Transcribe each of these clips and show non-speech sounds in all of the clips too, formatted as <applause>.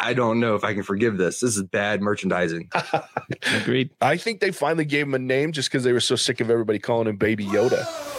I don't know if I can forgive this. This is bad merchandising. <laughs> Agreed. I think they finally gave him a name just because they were so sick of everybody calling him Baby Yoda.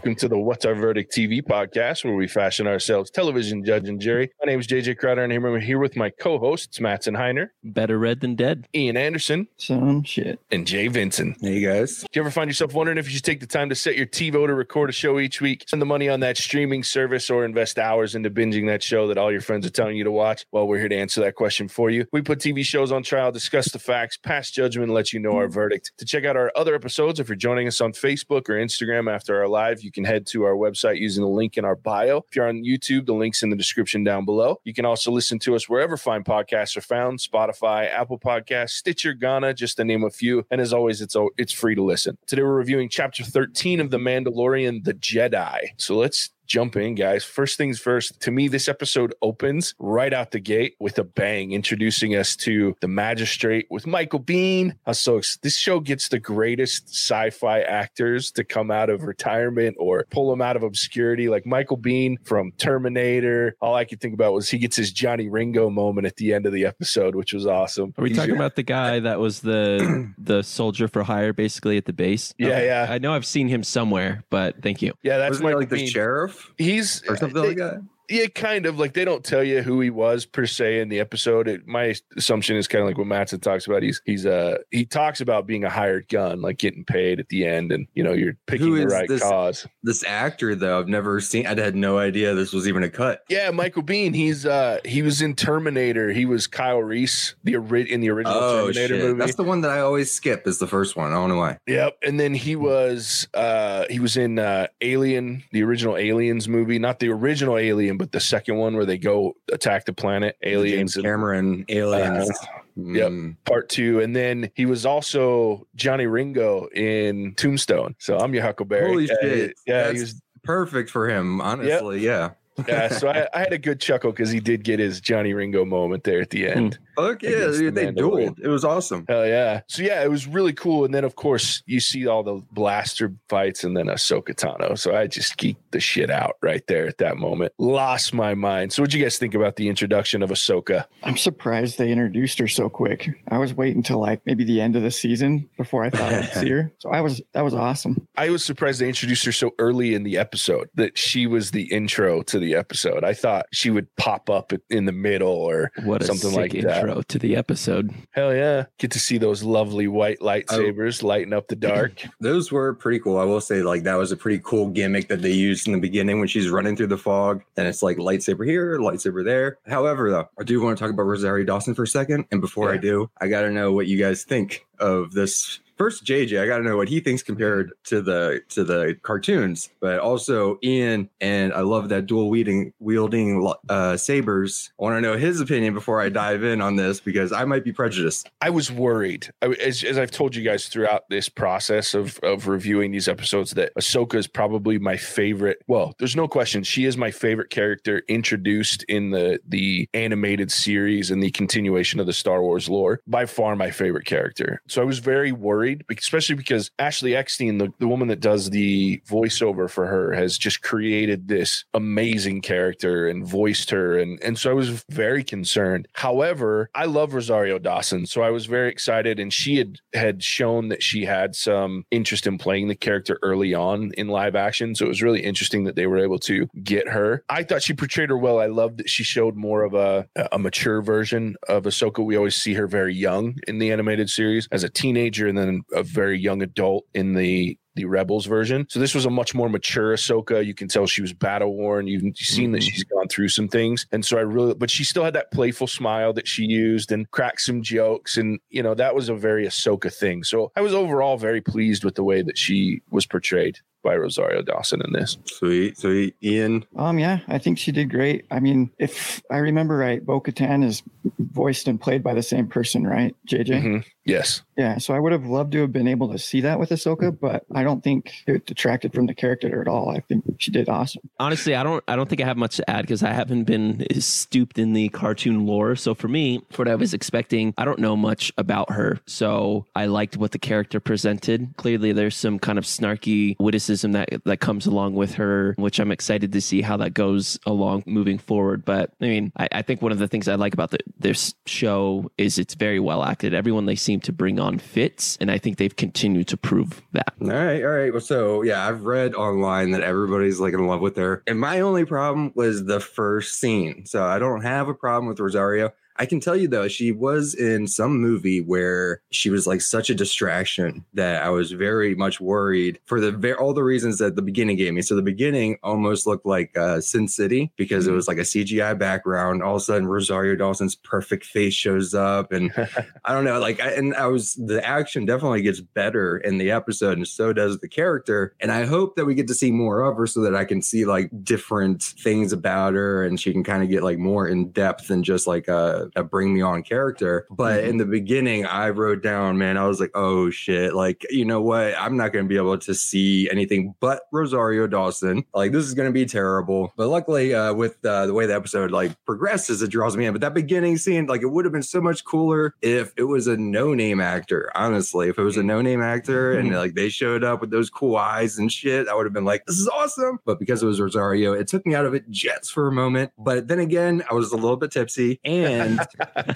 Welcome to the What's Our Verdict TV podcast, where we fashion ourselves television judge and jury. My name is JJ Crowder, and I'm here with my co-hosts Matson Heiner, Better red than dead. Ian Anderson, Some shit. and Jay Vinson. Hey guys. Do you ever find yourself wondering if you should take the time to set your TiVo to record a show each week, spend the money on that streaming service, or invest hours into binging that show that all your friends are telling you to watch? Well, we're here to answer that question for you. We put TV shows on trial, discuss the facts, pass judgment, and let you know our verdict. To check out our other episodes, if you're joining us on Facebook or Instagram after our live, you can head to our website using the link in our bio. If you're on YouTube, the link's in the description down below. You can also listen to us wherever fine podcasts are found Spotify, Apple Podcasts, Stitcher, Ghana, just to name a few. And as always, it's, it's free to listen. Today, we're reviewing chapter 13 of The Mandalorian, The Jedi. So let's jump in, guys. First things first, to me, this episode opens right out the gate with a bang, introducing us to the magistrate with Michael Biehn. I'm so ex- this show gets the greatest sci-fi actors to come out of retirement or pull them out of obscurity, like Michael Biehn from Terminator. All I could think about was he gets his Johnny Ringo moment at the end of the episode, which was awesome. Are we He's talking your- about the guy that was the <clears throat> the soldier for hire, basically at the base? Yeah, Okay. yeah. I know I've seen him somewhere, but thank you. Yeah, that's Wasn't Michael like the sheriff He's or something they- like uh, that? Yeah, kind of like they don't tell you who he was per se in the episode. It, my assumption is kind of like what Matson talks about. He's he's uh he talks about being a hired gun, like getting paid at the end, and you know you're picking the right this- cause. This actor though, I've never seen. I had no idea this was even a cut. Yeah, Michael Biehn. He's uh he was in Terminator. He was Kyle Reese, the ori- in the original Oh Terminator shit! movie. That's the one that I always skip. Is the first one. I don't know why. Yep. And then he was uh he was in uh Alien, the original Aliens movie, not the original Alien, but the second one where they go attack the planet, aliens James and Cameron aliens. Yep. Mm. part two. And then he was also Johnny Ringo in Tombstone. So I'm your Huckleberry. Holy Uh, shit! Yeah, That's he was perfect for him. Honestly, yeah. Yeah. So I, I had a good chuckle because he did get his Johnny Ringo moment there at the hmm. end. Fuck yeah! The they Mandalorian. dueled. It was awesome. Hell yeah. So yeah, it was really cool. And then of course you see all the blaster fights and then Ahsoka Tano. So I just geeked the shit out right there at that moment. Lost my mind. So what'd you guys think about the introduction of Ahsoka? I'm surprised they introduced her so quick. I was waiting until like maybe the end of the season before I thought I'd see her. <laughs> So I was that was awesome. I was surprised they introduced her so early in the episode that she was the intro to the episode. I thought she would pop up in the middle or What Something sick like that. intro to the episode. hell yeah. Get to see those lovely white lightsabers lighting up the dark. <clears throat> Those were pretty cool. I will say, like that was a pretty cool gimmick that they used in the beginning when she's running through the fog. And it's like lightsaber here, lightsaber there. However, though, I do want to talk about Rosario Dawson for a second. And before I do, I got to know what you guys think of this. First, JJ, I got to know what he thinks compared to the to the cartoons, but also Ian. And I love that dual wielding wielding uh, sabers. I want to know his opinion before I dive in on this because I might be prejudiced. I was worried, I, as, as I've told you guys throughout this process of, of reviewing these episodes, that Ahsoka is probably my favorite. Well, there's no question. She is my favorite character introduced in the, the animated series and the continuation of the Star Wars lore. By far, my favorite character. So I was very worried, especially because Ashley Eckstein, the, the woman that does the voiceover for her, has just created this amazing character and voiced her. And, and so I was very concerned. However, I love Rosario Dawson. So I was very excited. And she had, had shown that she had some interest in playing the character early on in live action. So it was really interesting that they were able to get her. I thought she portrayed her well. I loved that she showed more of a, a mature version of Ahsoka. We always see her very young in the animated series as a teenager and then a very young adult in the the Rebels version. So this was a much more mature Ahsoka. You can tell she was battle worn. You've, seen that Mhm. she's gone through some things. And so I really, but she still had that playful smile that she used and cracked some jokes. And, you know, that was a very Ahsoka thing. So I was overall very pleased with the way that she was portrayed. By Rosario Dawson in this. Sweet, sweet. Ian, Um, yeah, I think she did great. I mean, if I remember right, Bo Katan is voiced and played by the same person, right? JJ? Mhm. Yes. Yeah, so I would have loved to have been able to see that with Ahsoka, but I don't think it detracted from the character at all. I think she did awesome. honestly i don't i don't think i have much to add because i haven't been stooped in the cartoon lore so for me for what i was expecting i don't know much about her so i liked what the character presented clearly there's some kind of snarky witticism that that comes along with her which i'm excited to see how that goes along moving forward but i mean i, I think one of the things i like about the, this show is it's very well acted everyone they seem to bring on fits and i think they've continued to prove that All right, all right. Well, so yeah, I've read online that everybody's like in love with her. And my only problem was the first scene. So I don't have a problem with Rosario. I can tell you though, she was in some movie where she was like such a distraction that I was very much worried for the all the reasons that the beginning gave me. So the beginning almost looked like uh, Sin City because it was like a CGI background. All of a sudden, Rosario Dawson's perfect face shows up, and <laughs> I don't know, like, I, and I was the action definitely gets better in the episode, and so does the character. And I hope that we get to see more of her so that I can see like different things about her, and she can kind of get like more in depth than just like a, a bring me on character. But in the beginning, I wrote down, man, I was like, oh shit, like, you know what? I'm not going to be able to see anything but Rosario Dawson. Like, this is going to be terrible. But luckily, uh, with uh, the way the episode like progresses, it draws me in. But that beginning scene, like, it would have been so much cooler if it was a no name actor. Honestly, if it was a no name actor and like they showed up with those cool eyes and shit, I would have been like, this is awesome. But because it was Rosario, it took me out of it just for a moment. But then again, I was a little bit tipsy and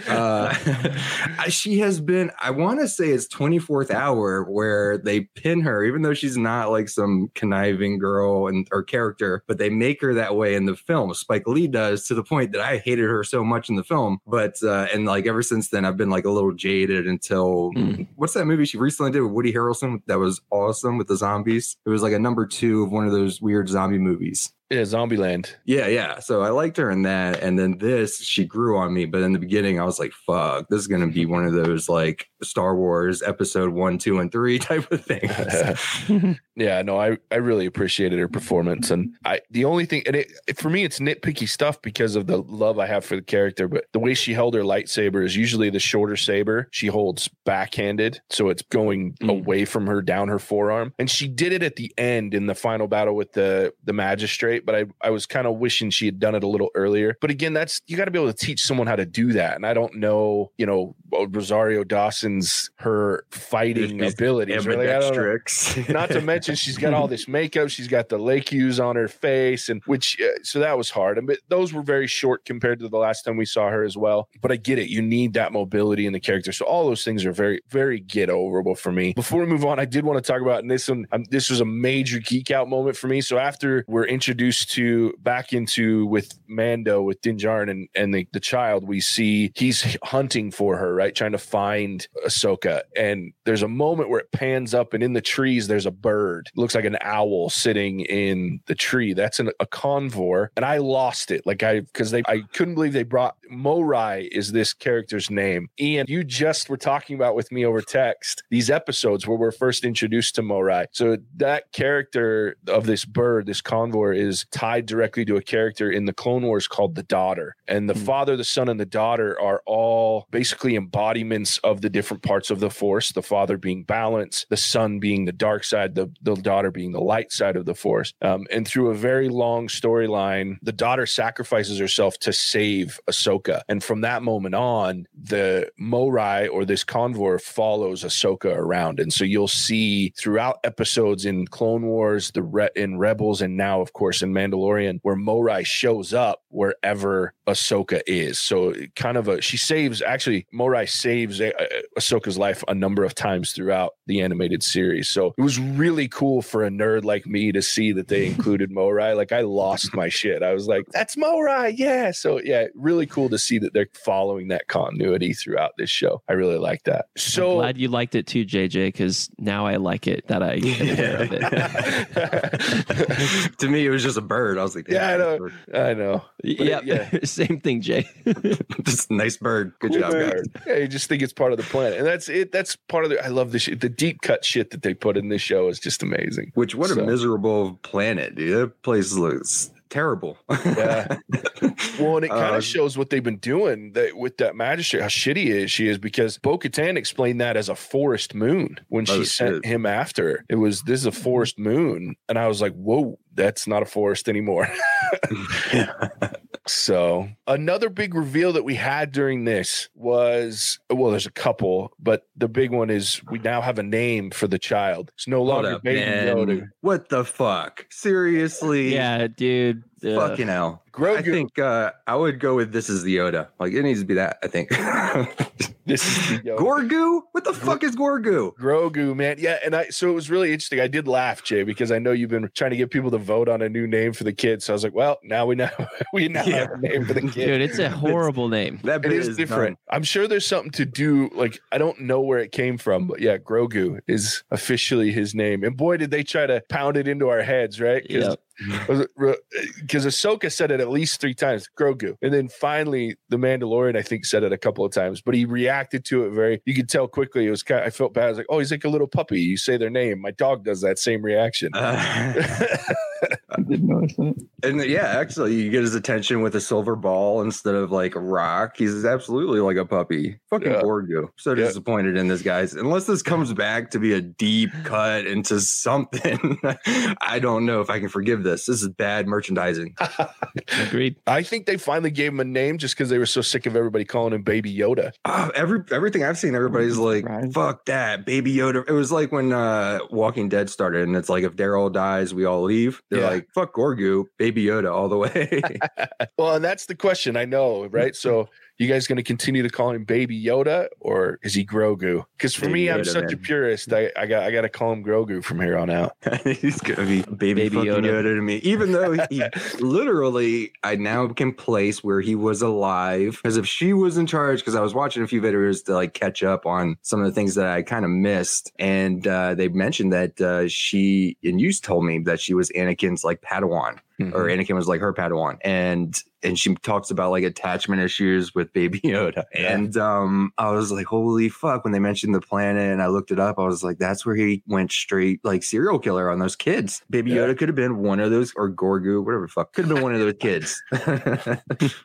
uh, <laughs> she has been, I want to say it's 24th hour where they pin her, even though she's not like some conniving girl and or character, but they make her that way in the film. Spike Lee does to the point that I hated her so much in the film. But, uh, and like ever since then, I've been like a little jaded until Mm. what's that movie she recently did with Woody Harrelson that was awesome with the zombies? It was like a number two of one of those weird zombie movies. Yeah, Zombieland. Yeah, yeah. So I liked her in that. And then this, she grew on me. But in the beginning, I was like, fuck, this is going to be one of those like Star Wars episode one, two, and three <laughs> type of things. <laughs> <laughs> yeah, no, I, I really appreciated her performance. And I the only thing and it, for me it's nitpicky stuff because of the love I have for the character, but the way she held her lightsaber is usually the shorter saber she holds backhanded. So it's going Mm. away from her down her forearm. And she did it at the end in the final battle with the the magistrate, but I, I was kind of wishing she had done it a little earlier. But again, that's you got to be able to teach someone how to do that. And I don't know, you know, Rosario Dawson's her fighting abilities. Really, I don't know <laughs> not to mention she's got all this makeup. She's got the lekku on her face and which uh, so that was hard. And but those were very short compared to the last time we saw her as well. But i get it. You need that mobility in the character. So all those things are very very get overable for me. Before we move on i did want to talk about and this one um, this was a major geek out moment for me. So after we're introduced to back into with mando with din Djarin and and the, the child we see he's hunting for her right? Trying to find ahsoka. And there's a moment where it pans up and in the trees there's a bird it looks like an owl sitting in the tree. That's an, a convor and i lost it. Like i because they i couldn't believe they brought morai is this character's name. Ian you just were talking about with me over text these episodes where we're first introduced to morai. So that character of this bird this convor is tied directly to a character in the clone wars called the daughter. And the Hmm. father the son and the daughter are all basically embodiments of the different parts of the force the father being balance the son being the dark side the, the daughter being the light side of the force. Um, and through a very long storyline the daughter sacrifices herself to save ahsoka. And from that moment on the morai or this convor follows ahsoka around. And so you'll see throughout episodes in clone wars the Re- in rebels and now of course in mandalorian where morai shows up wherever ahsoka is so kind of a she saves actually morai saves uh, ahsoka's life a number of times throughout the animated series so it was really cool for a nerd like me to see that they <laughs> included morai like i lost my shit i was like that's morai yeah so yeah really cool to see that they're following that continuity throughout this show i really like that I'm so glad you liked it too, JJ, because now I like it that I am it. <laughs> to me, it was just a bird. I was like, Yeah, I know. I know. yeah. yeah. <laughs> Same thing, Jay. <laughs> Just nice bird. Good Cool job, guys. bird. Yeah, you just think it's part of the planet, and that's it. That's part of the. I love the shit. The deep cut shit that they put in this show is just amazing. Which what So- a miserable planet, dude. That place looks terrible. Yeah. <laughs> Well, and it kind Uh, of shows what they've been doing that with that magistrate, how shitty is she is because Bo Katan explained that as a forest moon when she Oh, sent shit. him after. her. It was this is a forest moon. And I was like, whoa, that's not a forest anymore. <laughs> So another big reveal that we had during this was well, there's a couple, but the big one is we now have a name for the child. It's no Hold longer up, baby man. Yoda. What the fuck? Seriously? yeah, dude. uh, Fucking hell. Grogu. I think uh, I would go with this is the Yoda. Like it needs to be that, I think. <laughs> This is the <laughs> Yoda. Gorgu? What the fuck is Gorgu? Grogu, man. Yeah, and I so it was really interesting. I did laugh, Jay, because I know you've been trying to get people to vote on a new name for the kid. So I was like, well, now we know <laughs> we now Yeah. have a name for the <laughs> kid. Dude, it's a horrible name. That It bit is different. done. I'm sure there's something to do. Like I don't know where it came from, but yeah, Grogu is officially his name. And boy, did they try to pound it into our heads, right? Yep. Because Ahsoka said it at least three times, Grogu, and then finally the Mandalorian I think said it a couple of times, but he reacted to it very. You could tell quickly. It was kind. I felt bad. I was like, oh, he's like a little puppy. You say their name. My dog does that same reaction. Uh, <laughs> <laughs> I didn't notice that. and yeah, actually, you get his attention with a silver ball instead of like a rock. He's absolutely like a puppy. Fucking Yeah. Gorgu. So Yeah. disappointed in this, guys. Unless this comes back to be a deep cut into something, <laughs> I don't know if I can forgive this. This is bad merchandising. <laughs> Agreed. I think they finally gave him a name just because they were so sick of everybody calling him Baby Yoda. Oh, every everything I've seen, everybody's like, Right. "Fuck that, Baby Yoda." It was like when uh Walking Dead started, and it's like if Daryl dies, we all leave. They're Yeah. like, "Fuck Gorgu, Baby Yoda, all the way." <laughs> Well, and that's the question. I know, right? <laughs> So, you guys going to continue to call him Baby Yoda, or is he Grogu? Because for Baby me, I'm Yoda, such a purist. I, I got I got to call him Grogu from here on out. <laughs> He's gonna be baby, Baby Yoda. Yoda. to me, even though he, he <laughs> literally, I now can place where he was alive. Because if she was in charge, because I was watching a few videos to like catch up on some of the things that I kind of missed, and uh, they mentioned that uh, she and you told me that she was Anakin's like Padawan, or Anakin was like her Padawan, and and she talks about like attachment issues with Baby <laughs> Yoda, Yeah. and um, I was like, holy fuck! When they mentioned the planet, and I looked it up, I was like, that's where he went straight like serial killer on those kids. Baby Yeah. Yoda could have been one of those, or Gorgu, whatever the fuck, could have been one of those kids. <laughs>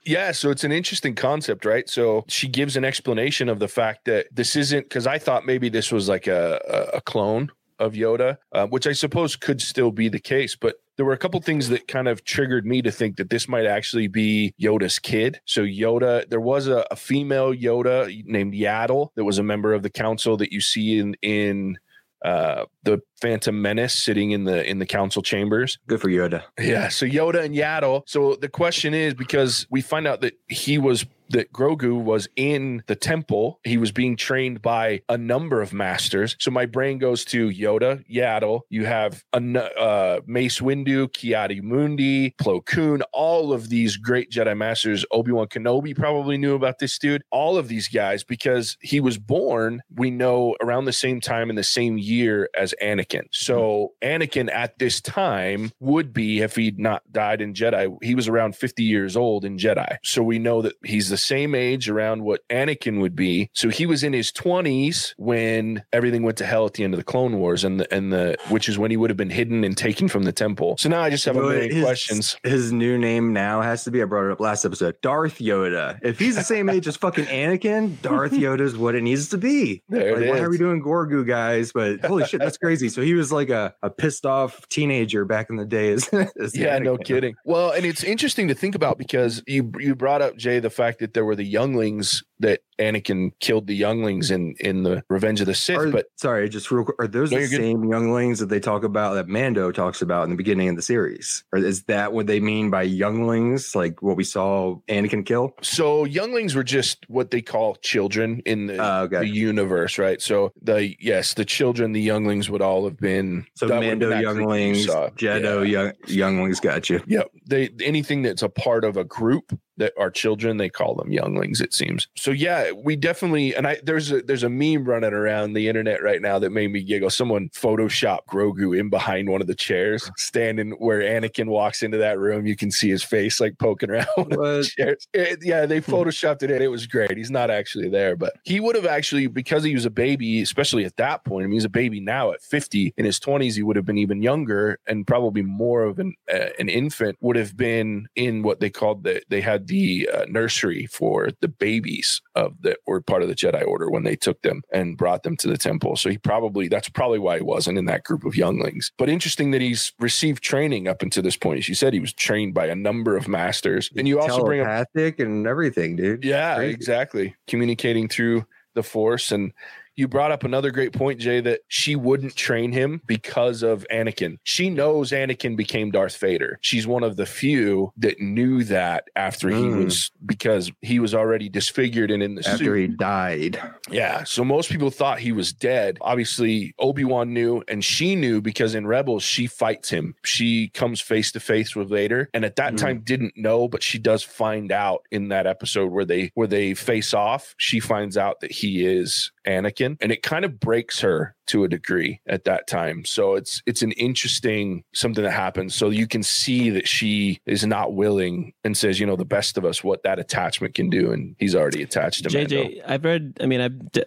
Yeah, so it's an interesting concept, right? So she gives an explanation of the fact that this isn't because I thought maybe this was like a a, a clone of Yoda, uh, which I suppose could still be the case, but. There were a couple things that kind of triggered me to think that this might actually be Yoda's kid. So Yoda, there was a, a female Yoda named Yaddle that was a member of the council that you see in in uh, the Phantom Menace sitting in the in the council chambers. Good for Yoda. Yeah. So Yoda and Yaddle. So the question is because we find out that he was that Grogu was in the temple. He was being trained by a number of masters. So my brain goes to Yoda, Yaddle. You have a nu- uh, Mace Windu, Ki-Adi-Mundi, Plo Koon, all of these great Jedi masters. Obi Wan Kenobi probably knew about this dude. All of these guys because he was born. We know around the same time in the same year as Anakin. So Anakin at this time would be if he'd not died in Jedi. He was around 50 years old in Jedi. So we know that he's the same age around what Anakin would be. So he was in his 20s when everything went to hell at the end of the Clone Wars and the and the which is when he would have been hidden and taken from the temple. So now I just have a million his- questions. His new name now has to be. I brought it up last episode. Darth Yoda. If he's the same age as fucking Anakin, Darth <laughs> Yoda is what it needs to be. There like, why is. are we doing Gorgu, guys? But holy shit, that's crazy. So he was like a, a pissed off teenager back in the day. As, as <laughs> Yeah, no kidding. Well, and it's interesting to think about because you you brought up Jay the fact that there were the younglings that Anakin killed the younglings in in the Revenge of the Sith, Are- but sorry, just real quick. Are those No, the good. same younglings that they talk about that Mando talks about in the beginning of the series? Or is that what they mean by younglings? Like what we saw Anakin kill? so younglings were just what they call children in the, Oh, okay. the universe, right? So the yes, the children, the younglings would all have been So Mando younglings, saw. Jeddo young, younglings got you. Yeah, they anything that's a part of a group that are children, they call them younglings. It seems. So yeah, we definitely. And I there's a there's a meme running around the internet right now that made me giggle. Someone photoshopped Grogu in behind one of the chairs, standing where Anakin walks into that room. You can see his face like poking around. the. It- yeah, they photoshopped it in. It was great. He's not actually there, but he would have actually because he was a baby, especially at that point. I mean, he's a baby now at 50. In his 20s, he would have been even younger and probably more of an uh, an infant. Would have been in what they called the they had the uh, nursery for the babies of the were part of the Jedi Order when they took them and brought them to the temple. So he probably that's probably why he wasn't in that group of younglings. But interesting that he's received training up until this point. As you said, he was trained by a number of masters. And you also bring up and everything, dude. yeah, exactly. Communicating through the force. And you brought up another great point, Jay, that she wouldn't train him because of Anakin. She knows Anakin became Darth Vader. She's one of the few that knew that after he Mm. was because he was already disfigured and in the After suit. he died. Yeah. So most people thought he was dead. Obviously, Obi Wan knew, and she knew because in Rebels, she fights him. She comes face to face with Vader, and at that Mhm. time didn't know, but she does find out in that episode where they where they face off. She finds out that he is Anakin, and it kind of breaks her to a degree at that time. So it's it's an interesting something that happens. So you can see that she is not willing and says, you know, the best of us, what that attachment can do, and he's already attached to Mando. i've read. I mean, I've, d-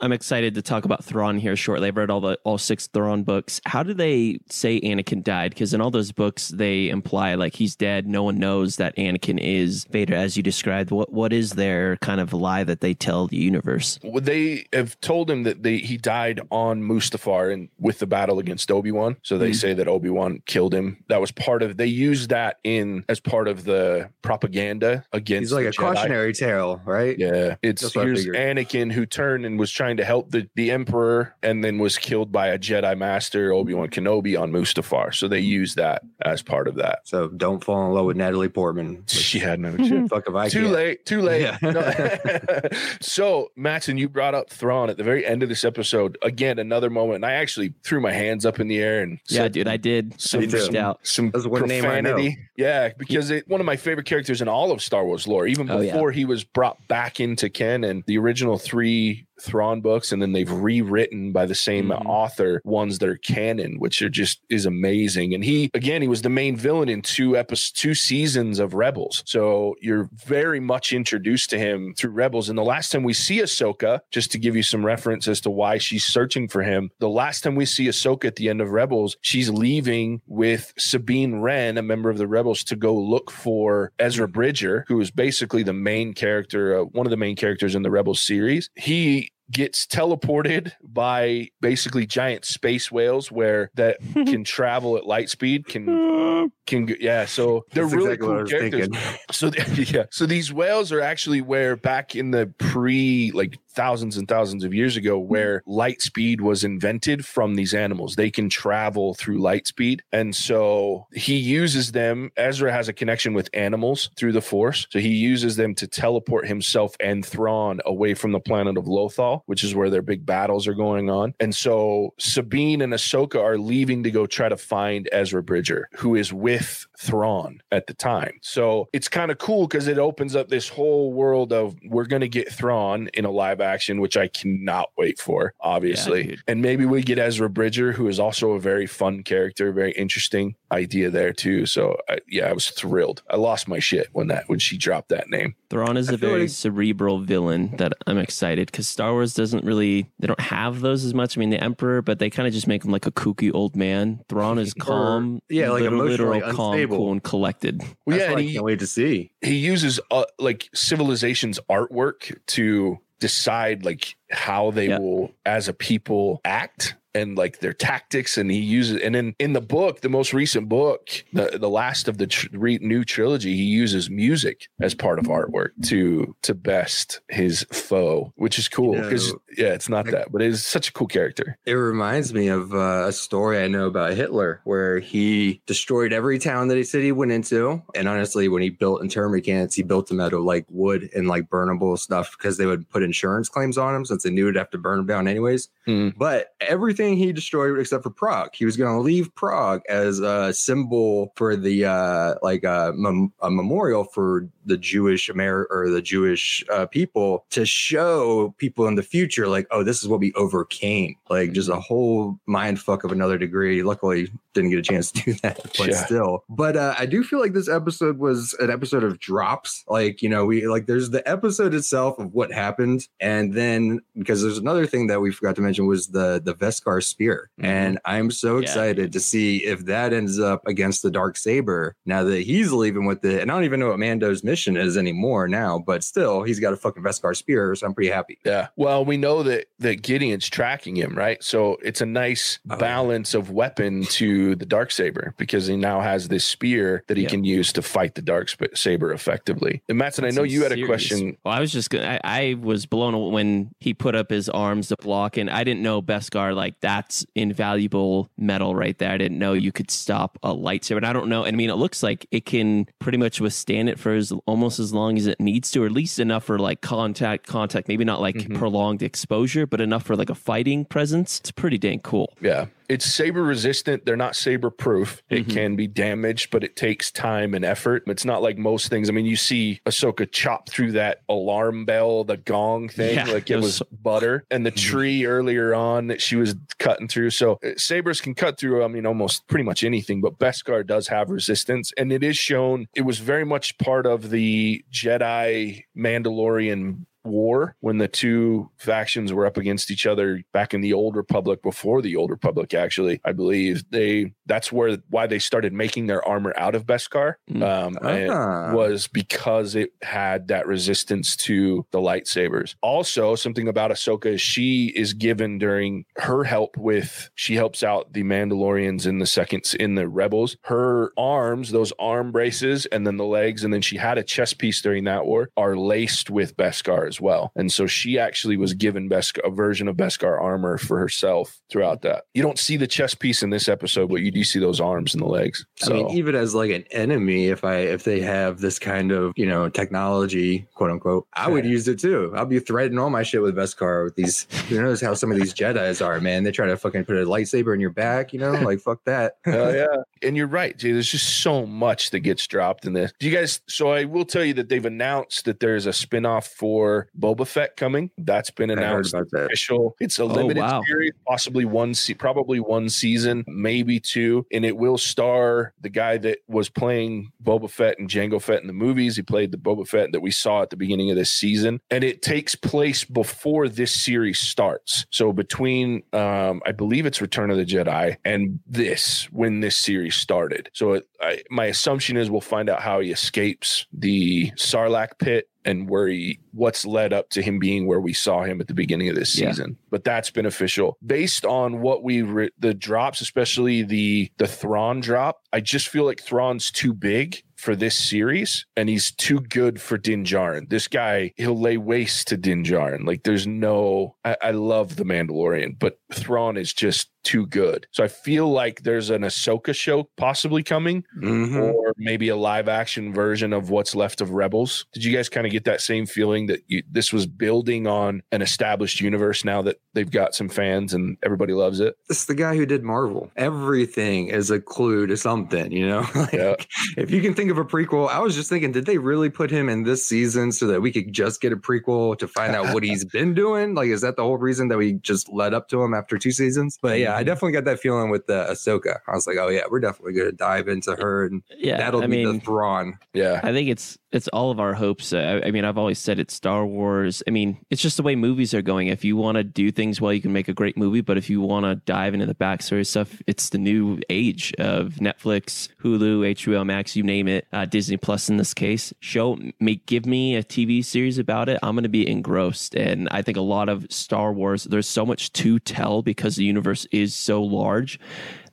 I'm excited to talk about Thrawn here shortly. I've read all the all six Thrawn books. How do they say Anakin died? Because in all those books, they imply like he's dead. No one knows that Anakin is Vader, as you described. What what is their kind of lie that they tell the universe? Well, they have told him that they he died on Mustafar and with the battle against Obi Wan. So they Mhm. say that Obi Wan killed him. That was part of. They used that in as part of the propaganda against. He's like a Jedi. cautionary tale, right? Yeah, it's That's what I here's. Anakin who turned and was trying to help the, the Emperor and then was killed by a Jedi Master Obi Wan Kenobi on Mustafar. So they used that as part of that. So don't fall in love with Natalie Portman. <laughs> She had no shit. Fuck if I too can. late too late Yeah. No. <laughs> so matson you brought up Thrawn at the very end of this episode again another moment and i actually threw my hands up in the air and Yeah, said dude, I did. some, Me too. freaked out. some one name I know. profanity. Yeah, because it one of my favorite characters in all of Star Wars lore, even Oh, yeah. before he was brought back into canon, the original three Thrawn books, and then they've rewritten by the same Mhm. author ones that are canon, which are just is amazing. And he again, he was the main villain in two episodes, two seasons of Rebels. So you're very much introduced to him through Rebels. And the last time we see Ahsoka, just to give you some reference as to why she's searching for him, the last time we see Ahsoka at the end of Rebels, she's leaving with Sabine Wren, a member of the Rebels, to go look for Ezra Bridger, who is basically the main character, uh, one of the main characters in the Rebels series. He gets teleported by basically giant space whales where that <laughs> can travel at light speed can <laughs> can yeah so they're That's really exactly cool characters thinking. so <laughs> yeah, so these whales are actually where back in the pre like thousands and thousands of years ago, hmm. where light speed was invented from these animals. They can travel through light speed, and so he uses them. Ezra has a connection with animals through the Force, so he uses them to teleport himself and Thrawn away from the planet of Lothal, which is where their big battles are going on. And so Sabine and Ahsoka are leaving to go try to find Ezra Bridger, who is with Thrawn at the time. So it's kind of cool because it opens up this whole world of we're going to get Thrawn in a live action, which I cannot wait for, obviously. dude. and maybe we get Ezra Bridger, who is also a very fun character, very interesting idea there too. So I, yeah, I was thrilled. I lost my shit when that when she dropped that name. Thrawn is I a very like- cerebral villain that I'm excited because Star Wars doesn't really they don't have those as much. I mean, the Emperor, but they kind of just make him like a kooky old man. Thrawn is <laughs> calm, yeah, like literal, literal, calm, unstable. cool, and collected. Well, yeah, what and I he, can't wait to see. he uses uh, like civilization's artwork to decide like how they Yeah. will as a people act and like their tactics and he uses and in in the book the most recent book the the last of the tr- re- new trilogy he uses music as part of artwork to to best his foe which is cool You because know, yeah it's not I- that but it is such a cool character It reminds me of uh, a story I know about Hitler, where he destroyed every town that he said he went into. And honestly, when he built internment camps, he built them out of like wood and like burnable stuff because they would put insurance claims on them since they knew it'd have to burn them down anyways. Mm. But everything everything he destroyed except for Prague. He was going to leave Prague as a symbol for the uh, like uh, mem- a memorial for the Jewish Amer or the Jewish uh, people to show people in the future, like, oh, this is what we overcame. Like, just a whole mind fuck of another degree. Luckily, didn't get a chance to do that, <laughs> but Yeah. still. But uh, I do feel like this episode was an episode of drops. Like, you know, we like there's the episode itself of what happened, and then because there's another thing that we forgot to mention was the the Beskar spear, Mhm. and I'm so Yeah. excited to see if that ends up against the dark saber now that he's leaving with it. And I don't even know what Mando's mission is anymore now, but still, he's got a fucking Beskar spear, so I'm pretty happy. Yeah. Well, we know that that Gideon's tracking him, right? So it's a nice Oh. balance of weapon to the dark saber because he now has this spear that he Yeah. can use to fight the dark sp- saber effectively. And Matson, I know Some you had a serious- question. Well, I was just gonna. I, I was blown away when he put up his arms to block, and I didn't know Beskar like that's invaluable metal right there. I didn't know you could stop a lightsaber. And I don't know. I mean, it looks like it can pretty much withstand it for as almost as long as it needs to, or at least enough for like contact, contact. Maybe not like Mhm. prolonged exposure, but enough for like a fighting presence. It's pretty dang cool. Yeah. It's saber resistant. They're not saber proof. It Mhm. can be damaged, but it takes time and effort. It's not like most things. I mean, you see Ahsoka chop through that alarm bell, the gong thing, Yeah, like it it was was- butter, and the tree earlier on that she was cutting through. So uh, sabers can cut through, I mean, almost pretty much anything, but Beskar does have resistance. And it is shown, it was very much part of the Jedi Mandalorian war when the two factions were up against each other back in the old republic before the old republic actually i believe they that's where why they started making their armor out of beskar Mm. um Ah. was because it had that resistance to the lightsabers. Also, something about Ahsoka is she is given during her help with she helps out the Mandalorians in the seconds in the rebels. Her arms, those arm braces, and then the legs, and then she had a chest piece during that war, are laced with Beskar as well. And so she actually was given Beskar a version of Beskar armor for herself throughout that. You don't see the chest piece in this episode, but you do see those arms and the legs. So I mean, even as like an enemy, if I if they have this kind of you know technology, quote unquote, I would use it too. I'll be threading all my shit with Beskar with these. You notice how some of these Jedi's are, man. They try to fucking put a lightsaber in your back, you know, <laughs> like fuck that. Hell <laughs> yeah. And you're right, dude. There's just so much that gets dropped in this. Do you guys? So I will tell you that they've announced that there's a spinoff for Boba Fett coming. That's been announced. about that. Official. It's a limited wow. series, possibly one, se- probably one season, maybe two, and it will star the guy that was playing Boba Fett and Jango Fett in the movies. He played the Boba Fett that we saw at the beginning of this season, and it takes place before this series starts. So between, um, I believe it's Return of the Jedi and this, when this series started. So it, I, my assumption is we'll find out how he escapes the Sarlacc pit and where he what's led up to him being where we saw him at the beginning of this Yeah. season but that's beneficial based on what we re- the drops especially the the Thrawn drop i just feel like Thrawn's too big for this series and he's too good for Din Djarin. This guy, he'll lay waste to Din Djarin. Like there's no I, I love the Mandalorian, but Thrawn is just too good. So I feel like there's an Ahsoka show possibly coming Mhm. or maybe a live action version of what's left of Rebels. Did you guys kind of get that same feeling that you, this was building on an established universe now that they've got some fans and everybody loves it? It's the guy who did Marvel. Everything is a clue to something, you know. <laughs> like, Yeah. If you can think of a prequel, I was just thinking, did they really put him in this season so that we could just get a prequel to find out what he's <laughs> been doing? Like, is that the whole reason that we just led up to him after two seasons? But yeah, I definitely got that feeling with the Ahsoka. I was like, oh yeah, we're definitely gonna dive into her, and Yeah, that'll I be mean, the Thrawn. Yeah. I think it's it's all of our hopes. Uh, I, I mean, I've always said it's Star Wars. I mean, it's just the way movies are going. If you want to do things well, you can make a great movie. But if you want to dive into the backstory stuff, it's the new age of Netflix, Hulu, HBO Max, you name it, uh, Disney Plus in this case. Show, make, give me a TV series about it. I'm going to be engrossed. And I think a lot of Star Wars, there's so much to tell because the universe is so large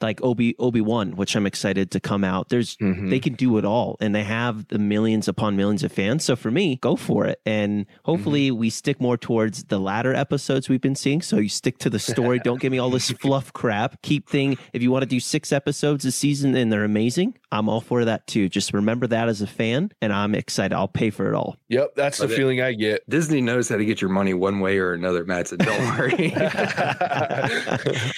like Obi Obi Wan, which I'm excited to come out. There's Mhm. they can do it all, and they have the millions upon millions of fans. So for me, go for it, and hopefully we stick more towards the latter episodes we've been seeing. So you stick to the story. Don't give me all this <laughs> fluff crap. Keep thing. If you want to do six episodes a season and they're amazing, I'm all for that too. Just remember that as a fan, and I'm excited. I'll pay for it all. Yep, that's the it. feeling I get. Disney knows how to get your money one way or another, Matt. So don't <laughs> worry. <laughs>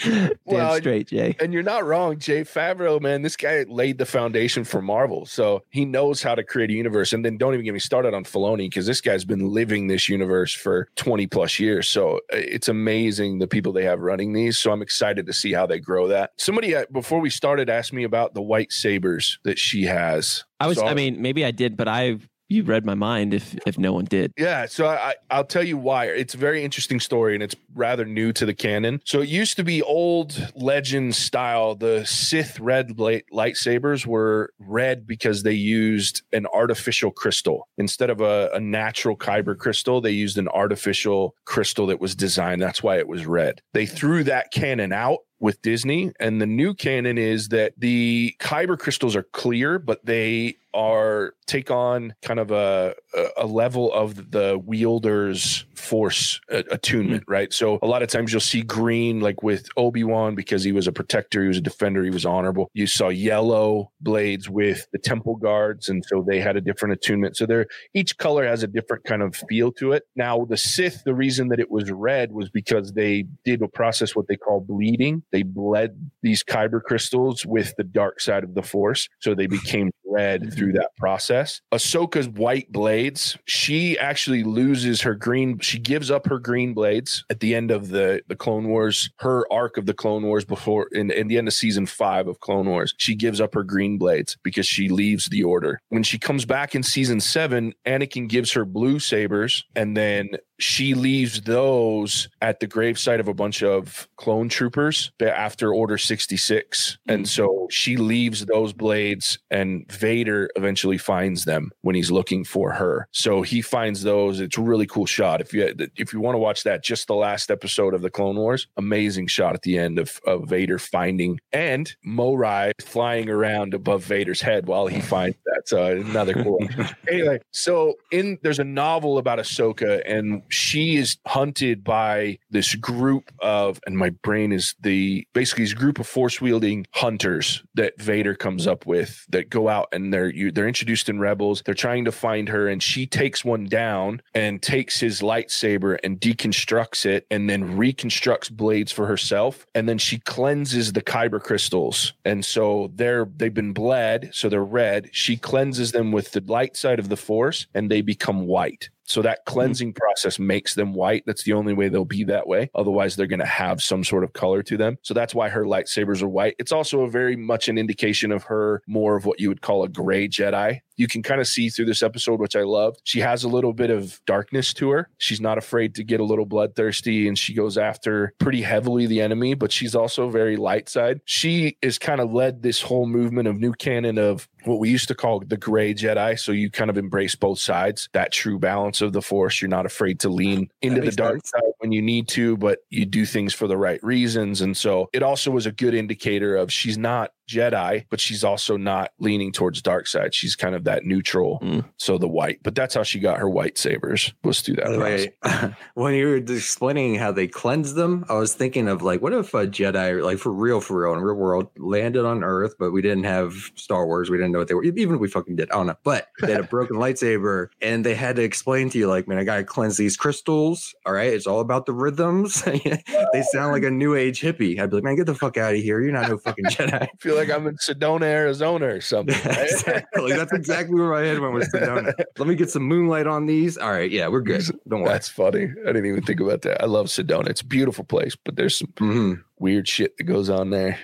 Damn Well, straight, Jay. And you're not wrong, Jay Favreau, man. This guy laid the foundation for Marvel. So he knows how to create a universe. And then don't even get me started on Filoni because this guy's been living this universe for 20 plus years. So uh, it's amazing the people they have running these. So I'm excited to see how they grow that. Somebody, uh, before we started, asked me about the white sabers that she has. I was. So- I mean, maybe I did, but I you read my mind. If if no one did, Yeah, so I, I'll tell you why. It's a very interesting story, and it's rather new to the canon. So it used to be old legend style. The Sith red light, lightsabers were red because they used an artificial crystal instead of a, a natural kyber crystal. They used an artificial crystal that was designed. That's why it was red. They threw that canon out with Disney. And the new canon is that the kyber crystals are clear, but they are take on kind of a a- level of the wielder's force uh, attunement, right? So a lot of times you'll see green, like with Obi Wan, because he was a protector, he was a defender, he was honorable. You saw yellow blades with the temple guards, and so they had a different attunement. So they're each color has a different kind of feel to it. Now, the Sith, the reason that it was red was because they did a process what they call bleeding. They bled these kyber crystals with the dark side of the Force, so they <sighs> became red through that process. Ahsoka's white blades, she actually loses her green. She gives up her green blades at the end of the the Clone Wars, her arc of the Clone Wars before in, in the end of season five of Clone Wars. She gives up her green blades because she leaves the Order. When she comes back in season seven, Anakin gives her blue sabers, and then she leaves those at the gravesite of a bunch of clone troopers after Order 66. And mm-hmm. so she leaves those blades, and Vader eventually finds them when he's looking for her. So he finds those. It's a really cool shot. If you if you want to watch that, just the last episode of the Clone Wars, amazing shot at the end of, of Vader finding and Morai flying around above Vader's head while he finds that. So another cool <laughs> anyway, so in there's a novel about Ahsoka, and she is hunted by this group of, and my brain is the basically this group of force wielding hunters that Vader comes up with that go out and they're you, they're introduced in Rebels. They're trying to find her, and she takes one down and takes his lightsaber and deconstructs it, and then reconstructs blades for herself, and then she cleanses the kyber crystals, and so they're they've been bled, so they're red. She cleanses them with the light side of the force, and they become white. So that hmm. cleansing process makes them white. That's the only way they'll be that way. Otherwise, they're going to have some sort of color to them. So that's why her lightsabers are white. It's also a very much an indication of her more of what you would call a gray Jedi. You can kind of see through this episode, which I loved. She has a little bit of darkness to her. She's not afraid to get a little bloodthirsty and she goes after pretty heavily the enemy, but she's also very light side. She is kind of led this whole movement of new canon of what we used to call the gray Jedi. So you kind of embrace both sides, that true balance of the force. You're not afraid to lean into the dark sense. side when you need to, but you do things for the right reasons. And so it also was a good indicator of she's not Jedi, but she's also not leaning towards dark side. She's kind of that neutral. Mm. So the white, but that's how she got her white sabers was through that way, <laughs> when you were explaining how they cleanse them, I was thinking of like, what if a Jedi, like for real, for real, in real world, landed on Earth, but we didn't have Star Wars, we didn't know what they were. Even if we fucking did, I don't know. But they had a broken <laughs> lightsaber, and they had to explain to you, like, man, I gotta cleanse these crystals. All right, it's all about the rhythms. <laughs> they sound like a new age hippie. I'd be like, man, get the fuck out of here. You're not no fucking Jedi. Feel like I'm in Sedona, Arizona or <laughs> something. right? exactly. That's exactly where my head went with Sedona. Let me get some moonlight on these. All right, yeah, we're good. <laughs> Don't worry. That's funny. I didn't even think about that. I love Sedona. It's a beautiful place, but there's some Mhm. weird shit that goes on there.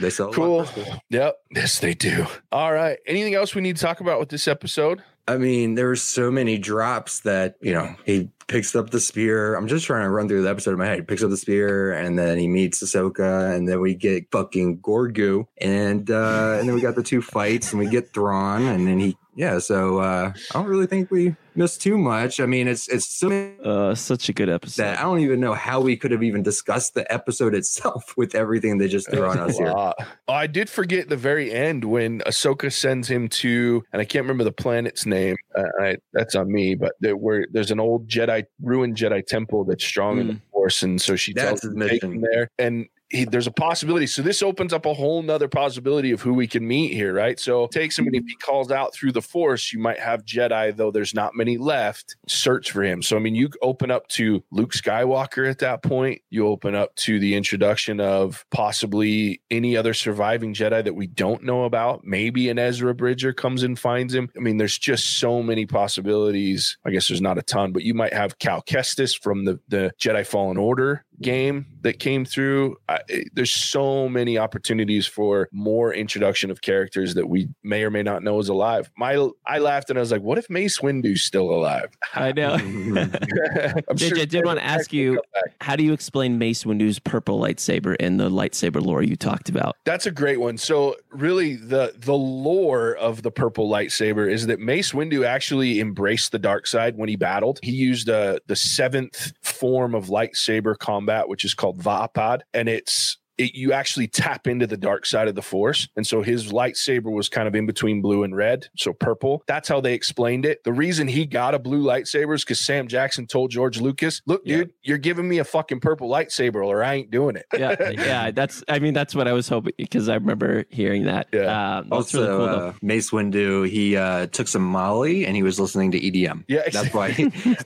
They sell Cool. Yep. Yes, they do. All right. Anything else we need to talk about with this episode? I mean, there were so many drops that, you know, he picks up the spear. I'm just trying to run through the episode in my head. He picks up the spear and then he meets Ahsoka and then we get fucking Gorgu and uh and then we got the two fights and we get Thrawn and then he yeah, so uh I don't really think we missed too much. I mean, it's it's so Uh, such a good episode. that I don't even know how we could have even discussed the episode itself <laughs> with everything they just threw on us here. Wow. Oh, I did forget the very end when Ahsoka sends him to, and I can't remember the planet's name. Uh, I, that's on me, but there, where there's an old Jedi, ruined Jedi temple that's strong in the Force, and so she That's tells his him to take mission. him there, and. He, there's a possibility. So this opens up a whole nother possibility of who we can meet here, right? So and if he calls out through the force, you might have Jedi, though there's not many left, search for him. So I mean, you open up to Luke Skywalker at that point. You open up to the introduction of possibly any other surviving Jedi that we don't know about. Maybe an Ezra Bridger comes and finds him. I mean, there's just so many possibilities. I guess there's not a ton, but you might have Cal Kestis from the the Jedi Fallen Order game that came through. I, there's so many opportunities for more introduction of characters that we may or may not know is alive. My I laughed and I was like, "What if Mace Windu's still alive?" I <laughs> know. <laughs> I'm JJ, I did want to ask you, how do you explain Mace Windu's purple lightsaber in the lightsaber lore you talked about? That's a great one. So really the the lore of the purple lightsaber is that Mace Windu actually embraced the dark side when he battled. He used uh, the seventh form of lightsaber combat, which is called Vapad, and it's it, you actually tap into the dark side of the force. And so his lightsaber was kind of in between blue and red, so purple. That's how they explained it. The reason he got a blue lightsaber is because Sam Jackson told George Lucas, look, Yeah. dude, you're giving me a fucking purple lightsaber or I ain't doing it. Yeah, <laughs> yeah, that's. I mean, that's what I was hoping because I remember hearing that. Yeah. um, that's Also, really cool. uh, Mace Windu, he uh, took some Molly and he was listening to EDM. Yeah, That's why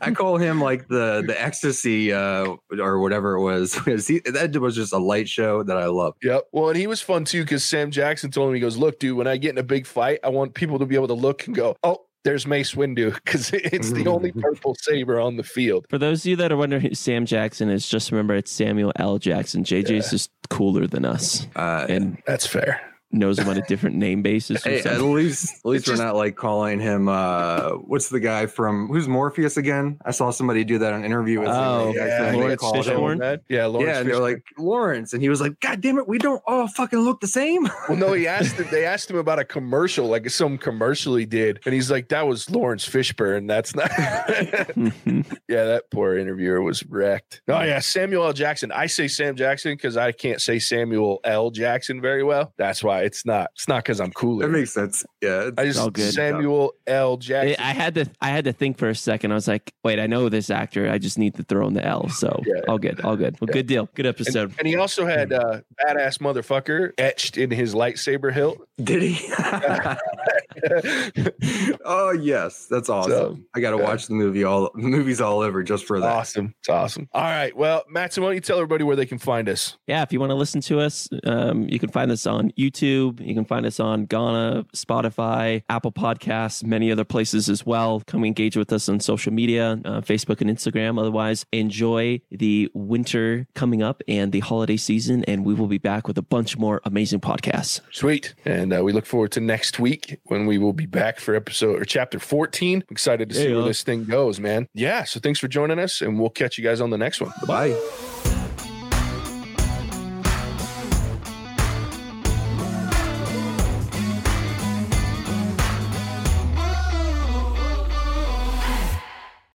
I call him like the the ecstasy uh, or whatever it was. <laughs> 'Cause he, that was just a light show that I love. Yep. Well, and he was fun too because Sam Jackson told him, he goes, Look, dude, when I get in a big fight, I want people to be able to look and go, Oh, there's Mace Windu <laughs> because it's the only <laughs> purple saber on the field. For those of you that are wondering who Sam Jackson is, just remember it's Samuel L. Jackson. JJ is just cooler than us Uh, and That's fair. Knows him on a different name basis. Or Hey, at least at least It's we're just- not like calling him uh what's the guy from who's Morpheus again? I saw somebody do that on an interview with him. Oh, They yeah, Laurence Fishburne? Yeah, Laurence Yeah, and they're like Laurence, and he was like, "God damn it, we don't all fucking look the same." <laughs> Well, no, he asked him, they asked him about a commercial, like some commercial he did. And he's like, That was Laurence Fishburne. That's not <laughs> Mhm. Yeah, that poor interviewer was wrecked. Oh yeah, Samuel L. Jackson. I say Sam Jackson because I can't say Samuel L. Jackson very well. That's why it's not. It's not because I'm cooler. That makes sense. Yeah, it's- I just all good. Samuel L. Jackson. I had to. I had to think for a second. I was like, "Wait, I know this actor. I just need to throw in the L." So Yeah. all good, all good. Well, Yeah. good deal. Good And, episode. and he also had uh, badass motherfucker etched in his lightsaber hilt. Did he? <laughs> <laughs> oh yes, that's awesome. So, I got to yeah. watch the movie all <laughs> movies all over just for that. awesome. It's awesome. All right. Well, Matson, why don't you tell everybody where they can find us? yeah, if you want to listen to us, um, you can find us on YouTube. You can find us on Ghana, Spotify, Apple Podcasts, many other places as well. Come engage with us on social media, uh, Facebook and Instagram. Otherwise, enjoy the winter coming up and the holiday season, and we will be back with a bunch more amazing podcasts. Sweet. And uh, we look forward to next week when we will be back for episode or chapter 14. excited to see Yeah. where this thing goes, man. Yeah. So thanks for joining us, and we'll catch you guys on the next one. Bye.